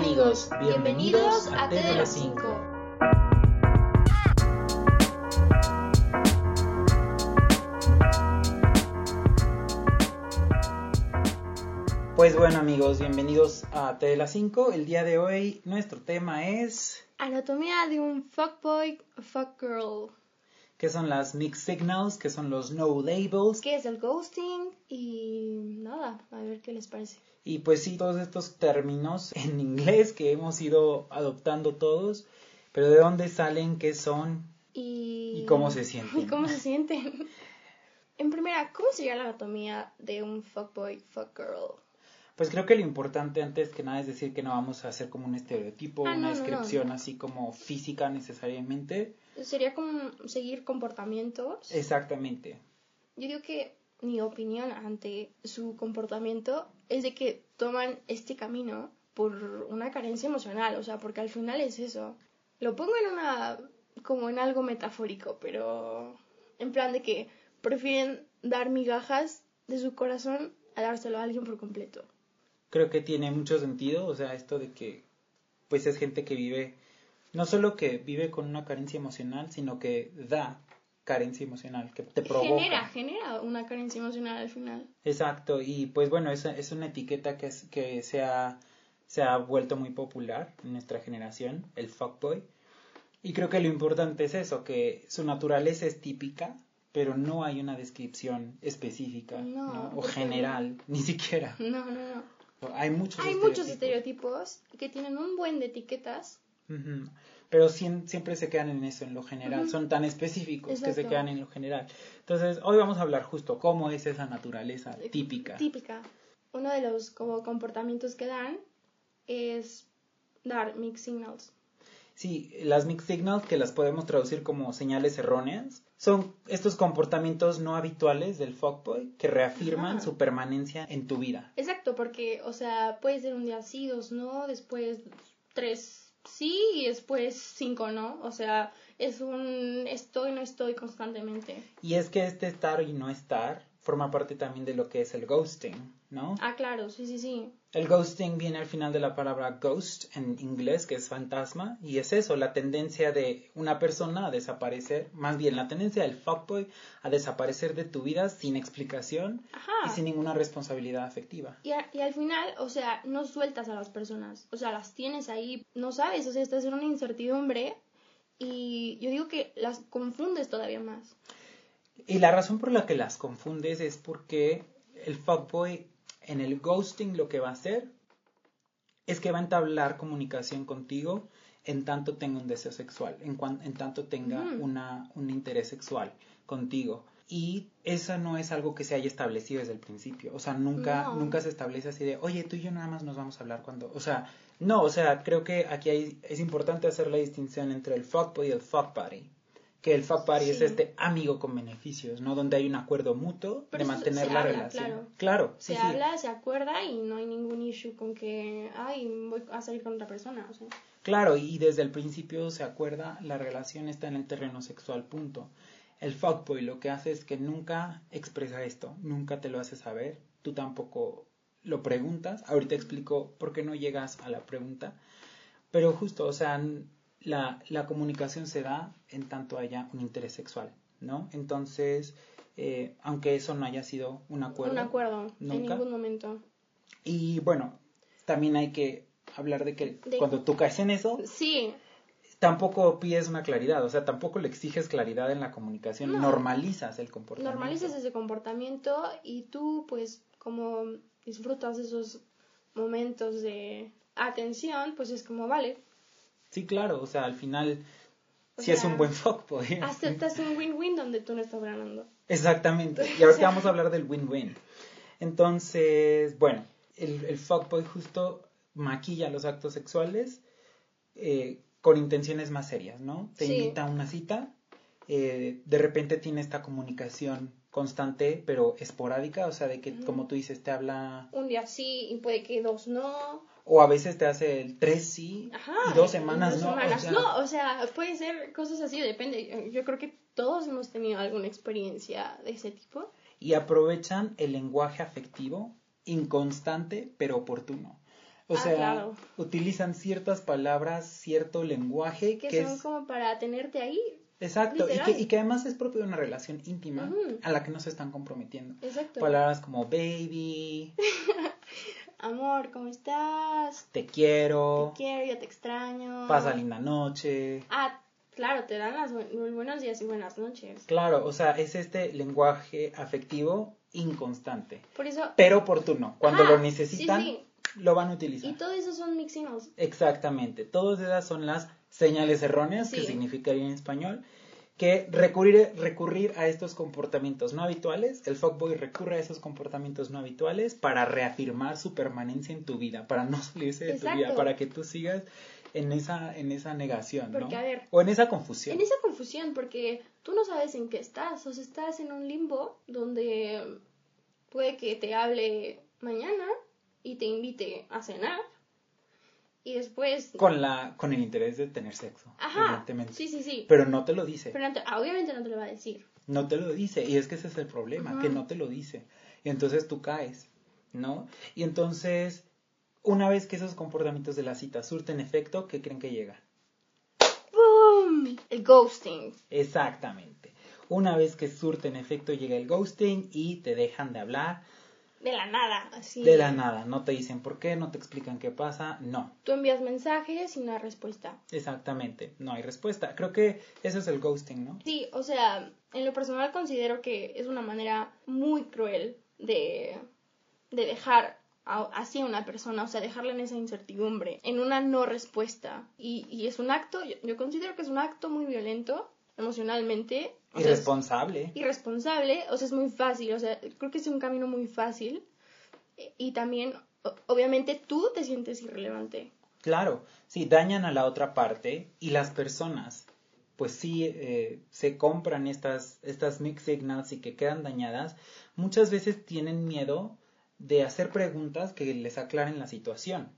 amigos, bienvenidos a T de las 5. Pues bueno amigos, bienvenidos a T de las 5. El día de hoy nuestro tema es... Anatomía de un fuckboy o fuckgirl. ¿Qué son las mixed signals? ¿Qué son los no labels? ¿Qué es el ghosting? Y nada, a ver qué les parece. Y pues sí, todos estos términos en inglés que hemos ido adoptando todos, pero ¿de dónde salen? ¿Qué son? Y, ¿Y cómo se sienten? ¿Y cómo se sienten? en primera, ¿cómo sería la anatomía de un fuckboy, fuckgirl? Pues creo que lo importante antes que nada es decir que no vamos a hacer como un estereotipo, Ah, una no, no, descripción no. así como física necesariamente. Sería como seguir comportamientos. Exactamente. Yo digo que mi opinión ante su comportamiento es de que toman este camino por una carencia emocional, o sea, porque al final es eso. Lo pongo en una como en algo metafórico, pero en plan de que prefieren dar migajas de su corazón a dárselo a alguien por completo. Creo que tiene mucho sentido, o sea, esto de que pues es gente que vive, no solo que vive con una carencia emocional, sino que da carencia emocional, que te provoca. Genera, genera una carencia emocional al final. Exacto, y pues bueno, es, es una etiqueta que, es- que se, ha, se ha vuelto muy popular en nuestra generación, el fuckboy. Y creo que lo importante es eso, que su naturaleza es típica, pero no hay una descripción específica No, ¿no? o general, ni siquiera. No, no, no. Hay muchos Hay muchos estereotipos. estereotipos que tienen un buen de etiquetas Ujú. Pero siem- siempre se quedan en eso, en lo general. Son tan específicos que se quedan en lo general. Entonces, hoy vamos a hablar justo cómo es esa naturaleza típica. típica. Uno de los como comportamientos que dan es dar mixed signals. Sí, las mixed signals, que las podemos traducir como señales erróneas, son estos comportamientos no habituales del fuckboy que reafirman Ajá. su permanencia en tu vida. Exacto, porque, o sea, puede ser un día sí, dos no, después tres sí y después cinco no. O sea, es un estoy, no estoy constantemente. Y es que este estar y no estar forma parte también de lo que es el ghosting, ¿no? Ah, claro, sí, sí, sí. El ghosting viene al final de la palabra ghost en inglés, que es fantasma, y es eso, la tendencia de una persona a desaparecer, más bien la tendencia del fuckboy a desaparecer de tu vida sin explicación Ajá. y sin ninguna responsabilidad afectiva. Y, a- y al final, o sea, no sueltas a las personas, o sea, las tienes ahí, no sabes, o sea, estás en una incertidumbre y yo digo que las confundes todavía más. Y la razón por la que las confundes es porque el fuckboy en el ghosting lo que va a hacer es que va a entablar comunicación contigo en tanto tenga un deseo sexual, en, cuan- en tanto tenga Ujú. una, un interés sexual contigo. Y eso no es algo que se haya establecido desde el principio. O sea, nunca, No. nunca se establece así de, oye, tú y yo nada más nos vamos a hablar cuando... O sea, no, o sea, creo que aquí hay- es importante hacer la distinción entre el fuckboy y el fuck buddy. Que el buddy es este amigo con beneficios, ¿no? Donde hay un acuerdo mutuo Pero de mantener se la habla, relación. claro. Claro, sí, se sí. habla, se acuerda y no hay ningún issue con que, ay, voy a salir con otra persona, o sea. Claro, y desde el principio se acuerda, la relación está en el terreno sexual, punto. El fuckboy lo que hace es que nunca expresa esto, nunca te lo hace saber, tú tampoco lo preguntas. Ahorita explico por qué no llegas a la pregunta, pero justo, o sea, la, la comunicación se da en tanto haya un interés sexual, ¿no? Entonces, eh, aunque eso no haya sido un acuerdo. un acuerdo, en nunca. ningún momento. Y bueno, también hay que hablar de que De- cuando tú caes en eso, Sí, tampoco pides una claridad, o sea, tampoco le exiges claridad en la comunicación, No. normalizas el comportamiento. normalizas ese comportamiento y tú, pues, como disfrutas esos momentos de atención, pues es como, vale, Sí, claro, o sea, al final O sí es un buen fuckboy. aceptas un win-win donde tú no estás ganando. Exactamente. Y sea- vamos a hablar del win-win. Entonces, bueno, el, el fuckboy justo maquilla los actos sexuales eh, con intenciones más serias, ¿no? Te Sí. invita a una cita, eh, de repente tiene esta comunicación constante pero esporádica, o sea, de que, como tú dices, te habla, Un día sí y puede que dos no. O a veces te hace el tres sí Ajá. y dos semanas dos no. o semanas sea, no, o sea, puede ser cosas así, depende. Yo creo que todos hemos tenido alguna experiencia de ese tipo. y aprovechan el lenguaje afectivo inconstante pero oportuno. O Ah, sea, claro. utilizan ciertas palabras, cierto lenguaje Que, que son es... como para tenerte ahí. Exacto, y que, literal. y que además es propio de una relación íntima a la que no se están comprometiendo. Exacto. Palabras como baby, Amor, ¿cómo estás? te quiero, Te quiero, yo te extraño. pasa linda noche. Ah, claro, te dan las muy buenos días y buenas noches. Claro, o sea, es este lenguaje afectivo inconstante, Por eso. pero oportuno. Cuando Ajá, lo necesitan, sí, lo van a utilizar. Y todo eso son mixing Exactamente, todas esas son las señales erróneas, que significaría en español, que recurrir, recurrir a estos comportamientos no habituales, el fuckboy recurre a esos comportamientos no habituales para reafirmar su permanencia en tu vida, para no salirse de tu vida, para que tú sigas en esa, en esa negación, ¿no? Porque, a ver, o en esa confusión. En esa confusión, porque tú no sabes en qué estás, o sea, estás en un limbo donde puede que te hable mañana y te invite a cenar y después... Con, la, con el interés de tener sexo, Ajá, evidentemente. sí, sí, sí. Pero no te lo dice. Pero no te- ah, obviamente no te lo va a decir. No te lo dice. Y es que ese es el problema, Ajá. que no te lo dice. Y entonces tú caes, ¿no? Y entonces, una vez que esos comportamientos de la cita surten efecto, ¿qué creen que llega? ¡Boom! El ghosting. Exactamente. Una vez que surten efecto llega el ghosting y te dejan de hablar De la nada, así. de la nada. No te dicen por qué, no te explican qué pasa. No, Tú envías mensajes y no hay respuesta. exactamente. No hay respuesta. Creo que eso es el ghosting, ¿no? Sí, o sea, en lo personal considero que es una manera muy cruel de, de dejar a- así a una persona, o sea, dejarla en esa incertidumbre, en una no respuesta. Y, y es un acto, yo, yo considero que es un acto muy violento emocionalmente. O sea, es Irresponsable. irresponsable, o sea, es muy fácil, o sea, creo que es un camino muy fácil. Y también, obviamente, tú te sientes irrelevante. Claro, sí, dañan a la otra parte y las personas, pues sí, eh, se compran estas, estas mixed signals y que quedan dañadas, muchas veces tienen miedo de hacer preguntas que les aclaren la situación.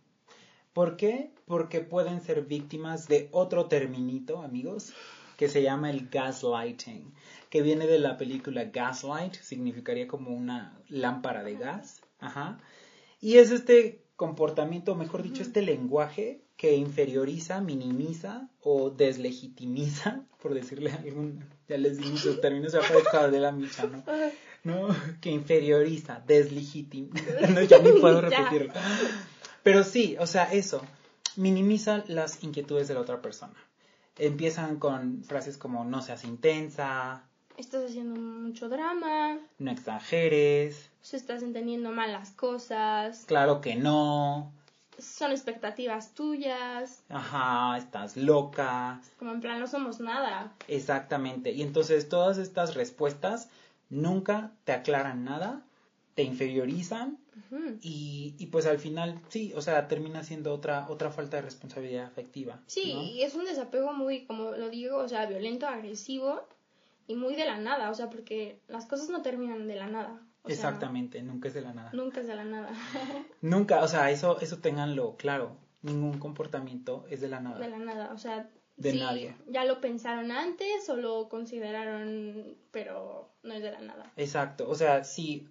¿Por qué? Porque pueden ser víctimas de otro terminito, amigos, que se llama el gaslighting, que viene de la película Gaslight, significaría como una lámpara de gas. Ajá. Y es este comportamiento, mejor dicho, este lenguaje que inferioriza, minimiza o deslegitimiza, por decirle algún, ya les di muchos términos, ya parezco de la micha, ¿no? ¿no? Que inferioriza, deslegitima. no, ya ni puedo repetirlo. Pero sí, o sea, eso, minimiza las inquietudes de la otra persona. Empiezan con frases como no seas intensa, Estás haciendo mucho drama, no exageres, se estás entendiendo mal las cosas, claro que no, son expectativas tuyas, ajá, estás loca, como en plan no somos nada. exactamente. Y entonces todas estas respuestas nunca te aclaran nada, te inferiorizan Y, y pues al final sí, o sea, termina siendo otra, otra falta de responsabilidad afectiva. Sí, ¿no? y es un desapego muy, como lo digo, o sea, violento, agresivo y muy de la nada, o sea, porque las cosas no terminan de la nada. o sea, Exactamente, nunca es de la nada. nunca es de la nada. Nunca, o sea, eso, eso ténganlo claro. Ningún comportamiento es de la nada. de la nada, o sea, De sí, nadie. ya lo pensaron antes o lo consideraron, pero no es de la nada. Exacto, o sea, si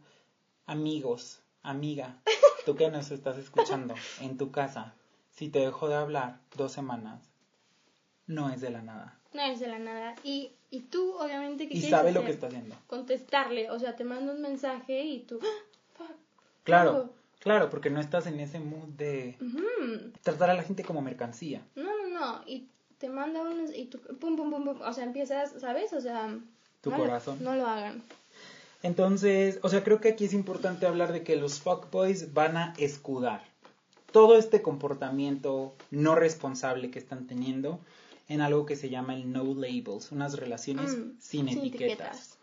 amigos, amiga, tú que nos estás escuchando en tu casa, si te dejó de hablar dos semanas, no es de la nada. No es de la nada. Y, y tú, obviamente, ¿qué Y sabe lo que está haciendo. Contestarle, o sea, te manda un mensaje y tú... ¡Ah! fuck, Claro, Claro. claro, porque no estás en ese mood de tratar a la gente como mercancía. No, no, no. Y te manda un... Y tú... Pum, pum, pum, pum. O sea, empiezas, ¿sabes? O sea... Tu no lo- corazón. no lo hagan. Entonces, o sea, creo que aquí es importante hablar de que los fuckboys van a escudar todo este comportamiento no responsable que están teniendo en algo que se llama el no labels, unas relaciones Mm, sin, etiquetas.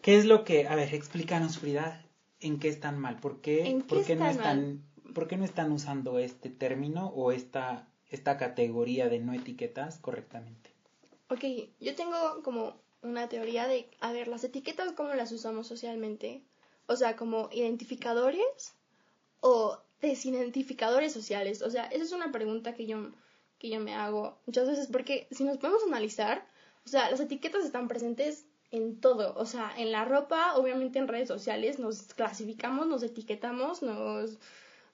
¿Qué es lo que, a ver, explícanos Frida, en qué están mal? ¿Por qué, ¿En qué por qué no están están, por qué no están usando este término o esta, esta categoría de no etiquetas correctamente? Ok, yo tengo como una teoría de, a ver, las etiquetas, ¿cómo las usamos socialmente? O sea, como identificadores o desidentificadores sociales. O sea, esa es una pregunta que yo, que yo me hago muchas veces porque si nos podemos analizar, o sea, las etiquetas están presentes en todo, o sea, en la ropa, obviamente en redes sociales, nos clasificamos, nos etiquetamos, nos...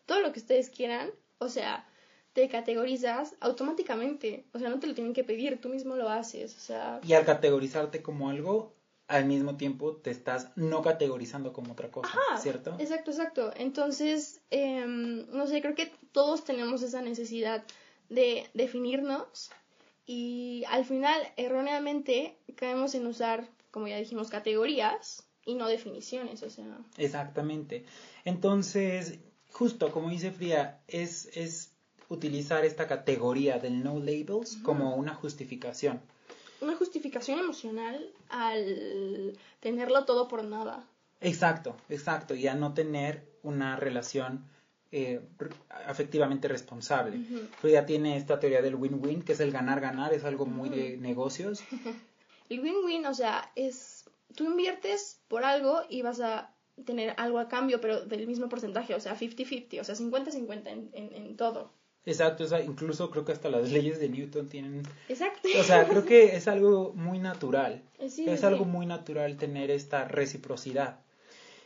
todo lo que ustedes quieran, O sea, te categorizas automáticamente. O sea, no te lo tienen que pedir, tú mismo lo haces. O sea. Y al categorizarte como algo, al mismo tiempo te estás no categorizando como otra cosa, ¿cierto? Exacto, exacto. Entonces, em, no sé, creo que todos tenemos esa necesidad de definirnos y al final erróneamente caemos en usar, como ya dijimos, categorías y no definiciones, o sea. Exactamente. Entonces, justo como dice Fría, es, es utilizar esta categoría del no labels como una justificación. Una justificación emocional al tenerlo todo por nada. Exacto, exacto, y a no tener una relación eh, afectivamente responsable. Frida tiene esta teoría del win-win, que es el ganar-ganar, es algo muy de negocios. El win-win, o sea, es tú inviertes por algo y vas a tener algo a cambio, pero del mismo porcentaje, o sea, 50-50, o sea, 50-50 en, en, todo. Exacto, o sea, incluso creo que hasta las leyes de Newton tienen... Exacto. O sea, creo que es algo muy natural. es algo muy natural tener esta reciprocidad.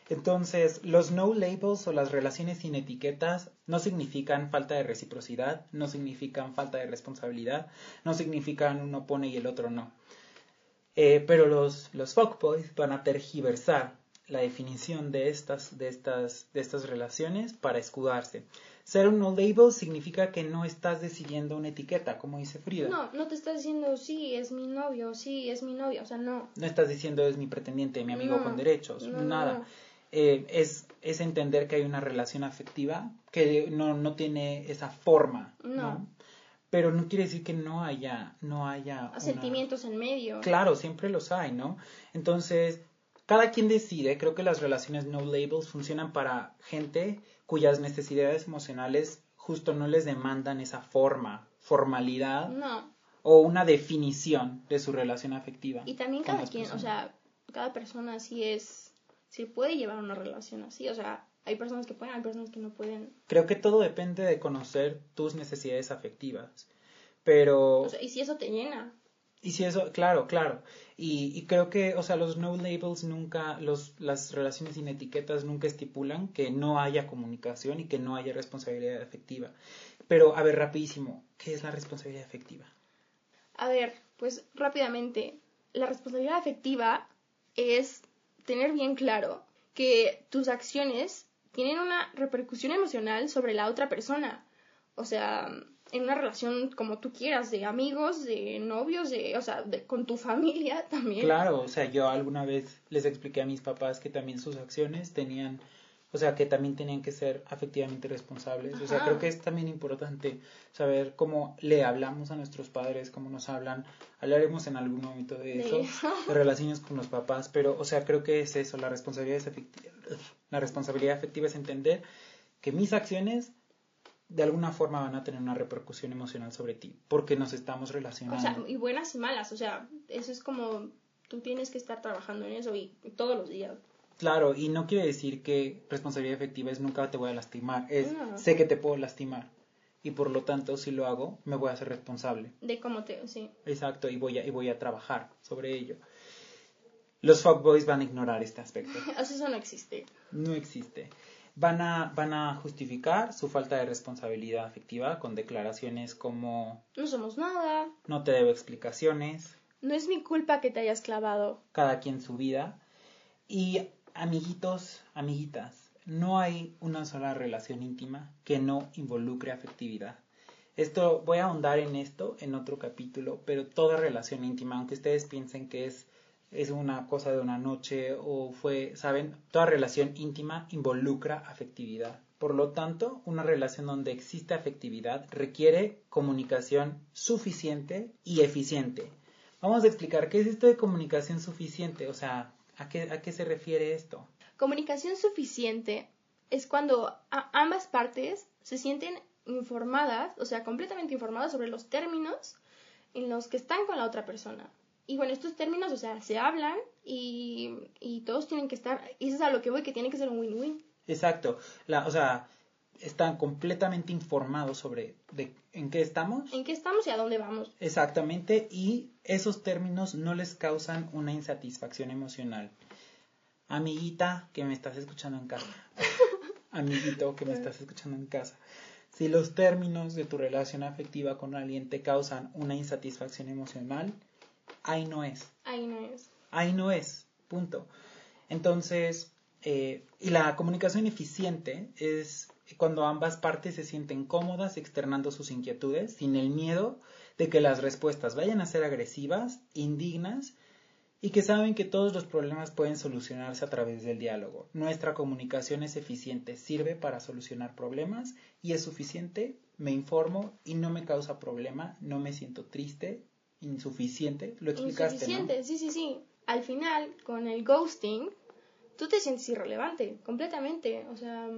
Entonces, los no labels o las relaciones sin etiquetas no significan falta de reciprocidad, no significan falta de responsabilidad, no significan uno pone y el otro no. Eh, pero los, los fuckboys van a tergiversar la definición de estas, de, estas, de estas relaciones para escudarse. Ser un no label significa que no estás decidiendo una etiqueta, como dice Frida. No, no te estás diciendo sí, es mi novio, sí, es mi novia, o sea, no. No estás diciendo es mi pretendiente, mi amigo con derechos, nada. Eh, es, es entender que hay una relación afectiva que no, no tiene esa forma, ¿no? Pero no quiere decir que no haya, no haya sentimientos en medio. Claro, siempre los hay, ¿no? Entonces, cada quien decide, creo que las relaciones no labels funcionan para gente cuyas necesidades emocionales justo no les demandan esa forma, formalidad o una definición de su relación afectiva. Y también cada quien, o sea, cada persona sí es se puede llevar una relación así. O sea, hay personas que pueden, hay personas que no pueden. Creo que todo depende de conocer tus necesidades afectivas. Pero. O sea, y si eso te llena. Y si eso, claro, claro. Y, y creo que, o sea, los no labels nunca, los, las relaciones sin etiquetas nunca estipulan que no haya comunicación y que no haya responsabilidad afectiva. Pero, a ver, rapidísimo, ¿qué es la responsabilidad afectiva? A ver, pues rápidamente, la responsabilidad afectiva es tener bien claro que tus acciones tienen una repercusión emocional sobre la otra persona. O sea, en una relación como tú quieras, de amigos, de novios, de, o sea, con tu familia también. Claro, o sea, yo alguna vez les expliqué a mis papás que también sus acciones tenían o sea, que también tenían que ser afectivamente responsables. O sea, creo que es también importante saber cómo le hablamos a nuestros padres, cómo nos hablan. Hablaremos en algún momento de eso, de relaciones con los papás, pero, o sea, creo que es eso, la responsabilidad, es la responsabilidad afectiva es entender que mis acciones de alguna forma van a tener una repercusión emocional sobre ti, porque nos estamos relacionando. O sea, y buenas y malas, o sea, eso es como tú tienes que estar trabajando en eso y todos los días. Claro, y no quiere decir que responsabilidad efectiva es nunca te voy a lastimar, es sé que te puedo lastimar y por lo tanto si lo hago me voy a hacer responsable. De cómo te, sí. Exacto, y voy a, y voy a trabajar sobre ello. Los fuckboys van a ignorar este aspecto. Eso no existe. No existe. Van a, van a justificar su falta de responsabilidad afectiva con declaraciones como... No somos nada. No te debo explicaciones. No es mi culpa que te hayas clavado. Cada quien su vida. Y Amiguitos, amiguitas, no hay una sola relación íntima que no involucre afectividad. Esto, voy a ahondar en esto en otro capítulo, pero toda relación íntima, aunque ustedes piensen que es, es una cosa de una noche o fue, saben, toda relación íntima involucra afectividad. Por lo tanto, una relación donde existe afectividad requiere comunicación suficiente y eficiente. Vamos a explicar qué es esto de comunicación suficiente, o sea, ¿A qué, se refiere esto? Comunicación suficiente es cuando ambas partes se sienten informadas, o sea, completamente informadas sobre los términos en los que están con la otra persona. Y bueno, estos términos, o sea, se hablan y, todos tienen que estar, y eso es a lo que voy, que tiene que ser un win-win. Exacto, la, o sea, están completamente informados sobre de, en qué estamos. En qué estamos y a dónde vamos. Exactamente, y esos términos no les causan una insatisfacción emocional. Amiguita que me estás escuchando en casa. Amiguito que me estás escuchando en casa. Si los términos de tu relación afectiva con alguien te causan una insatisfacción emocional, ahí no es. Ahí no es. Ahí no es. Punto. Entonces, eh, y la comunicación eficiente es cuando ambas partes se sienten cómodas externando sus inquietudes sin el miedo de que las respuestas vayan a ser agresivas, indignas y que saben que todos los problemas pueden solucionarse a través del diálogo. Nuestra comunicación es eficiente, sirve para solucionar problemas y es suficiente, me informo y no me causa problema, no me siento triste, insuficiente, lo explicaste. Insuficiente, sí, sí, sí. Al final, con el ghosting, tú te sientes irrelevante, completamente, o sea...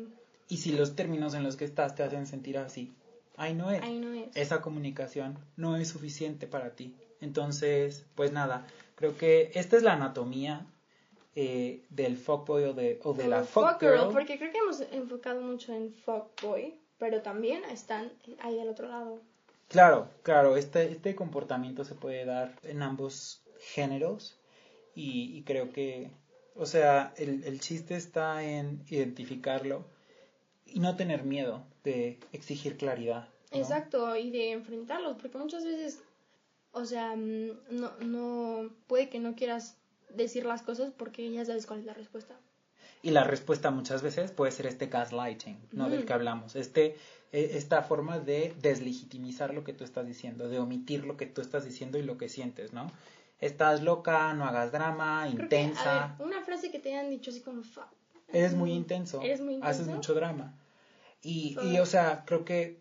Y si los términos en los que estás te hacen sentir así, ahí no es. Ahí no es. Esa comunicación no es suficiente para ti. Entonces, pues nada, creo que esta es la anatomía eh, del fuckboy o de, o de la fuckgirl. porque creo que hemos enfocado mucho en fuckboy, pero también están ahí al otro lado. Claro, claro, este, este comportamiento se puede dar en ambos géneros y, creo que, o sea, el, el chiste está en identificarlo y no tener miedo de exigir claridad. Exacto, y de enfrentarlos, porque muchas veces, o sea, mm, no, no puede que no quieras decir las cosas porque ya sabes cuál es la respuesta. Y la respuesta muchas veces puede ser este gaslighting, ¿no? Del que hablamos. Este, esta forma de deslegitimizar lo que tú estás diciendo, de omitir lo que tú estás diciendo y lo que sientes, ¿no? Estás loca, no hagas drama, intensa. una frase que te hayan dicho así como... Eres muy intenso. Eres muy intenso. Haces mucho drama. Y, y, o sea, creo que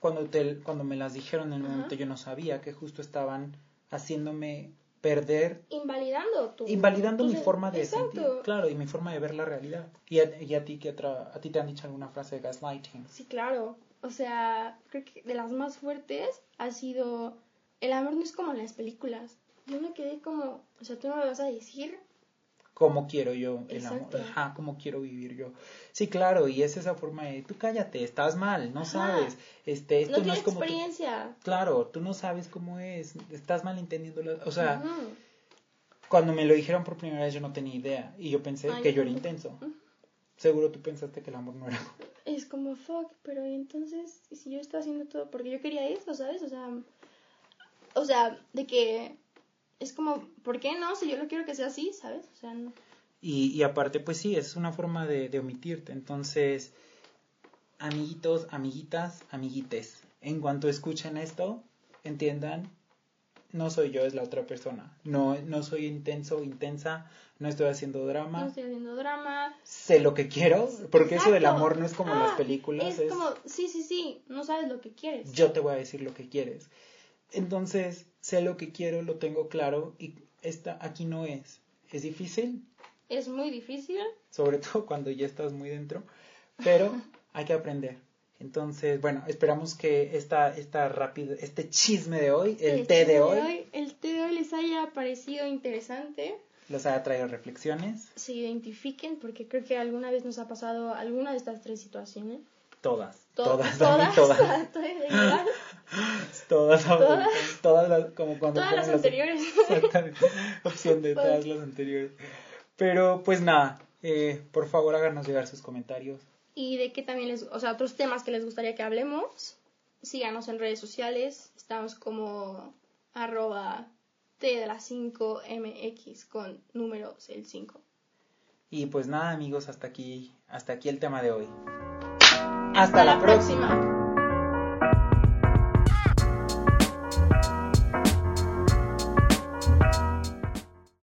cuando, te, cuando me las dijeron en el momento yo no sabía que justo estaban haciéndome perder invalidando tu invalidando mi forma de sentir claro y mi forma de ver la realidad y a, y a ti que a ti te han dicho alguna frase de gaslighting sí claro o sea creo que de las más fuertes ha sido el amor no es como en las películas yo me quedé como o sea tú no me vas a decir cómo quiero yo el amor, ajá, cómo quiero vivir yo. Sí, claro, y es esa forma de, tú cállate, estás mal, no sabes, este, esto no, es como experiencia. claro, tú no sabes cómo es, estás mal entendiendo, o sea, cuando me lo dijeron por primera vez yo no tenía idea y yo pensé que yo era intenso. Seguro tú pensaste que el amor no era. Es como fuck, pero entonces si yo estaba haciendo todo porque yo quería eso, ¿sabes? O sea, o sea, de que es como, ¿por qué no? Si yo lo quiero que sea así, ¿sabes? O sea, no. Y, y aparte, pues sí, es una forma de, de omitirte. Entonces, amiguitos, amiguitas, amiguites, en cuanto escuchen esto, entiendan, no soy yo, es la otra persona. No, no soy intenso, intensa, no estoy haciendo drama. No estoy haciendo drama. Sé lo que quiero, porque eso del amor no es como las ah, películas. Es, como, sí, sí, sí, no sabes lo que quieres. Yo te voy a decir lo que quieres. Entonces, sé lo que quiero, lo tengo claro y esta aquí no es. ¿Es difícil? Es muy difícil. Sobre todo cuando ya estás muy dentro, pero hay que aprender. Entonces, bueno, esperamos que esta, esta rápido, este chisme de hoy, el, té de hoy, el té de hoy les haya parecido interesante. Les haya traído reflexiones. Se identifiquen, porque creo que alguna vez nos ha pasado alguna de estas tres situaciones. Todas. todas. Todas. Todas. todas. todas. Todas las, como cuando todas las anteriores. Exactamente. Opción de todas las anteriores. Pero pues nada, eh, por favor háganos llegar sus comentarios. Y de qué también les, o sea, otros temas que les gustaría que hablemos. Síganos en redes sociales. Estamos como arroba T de la 5 MX con números el 5. Y pues nada amigos, hasta aquí, hasta aquí el tema de hoy. Hasta, la próxima.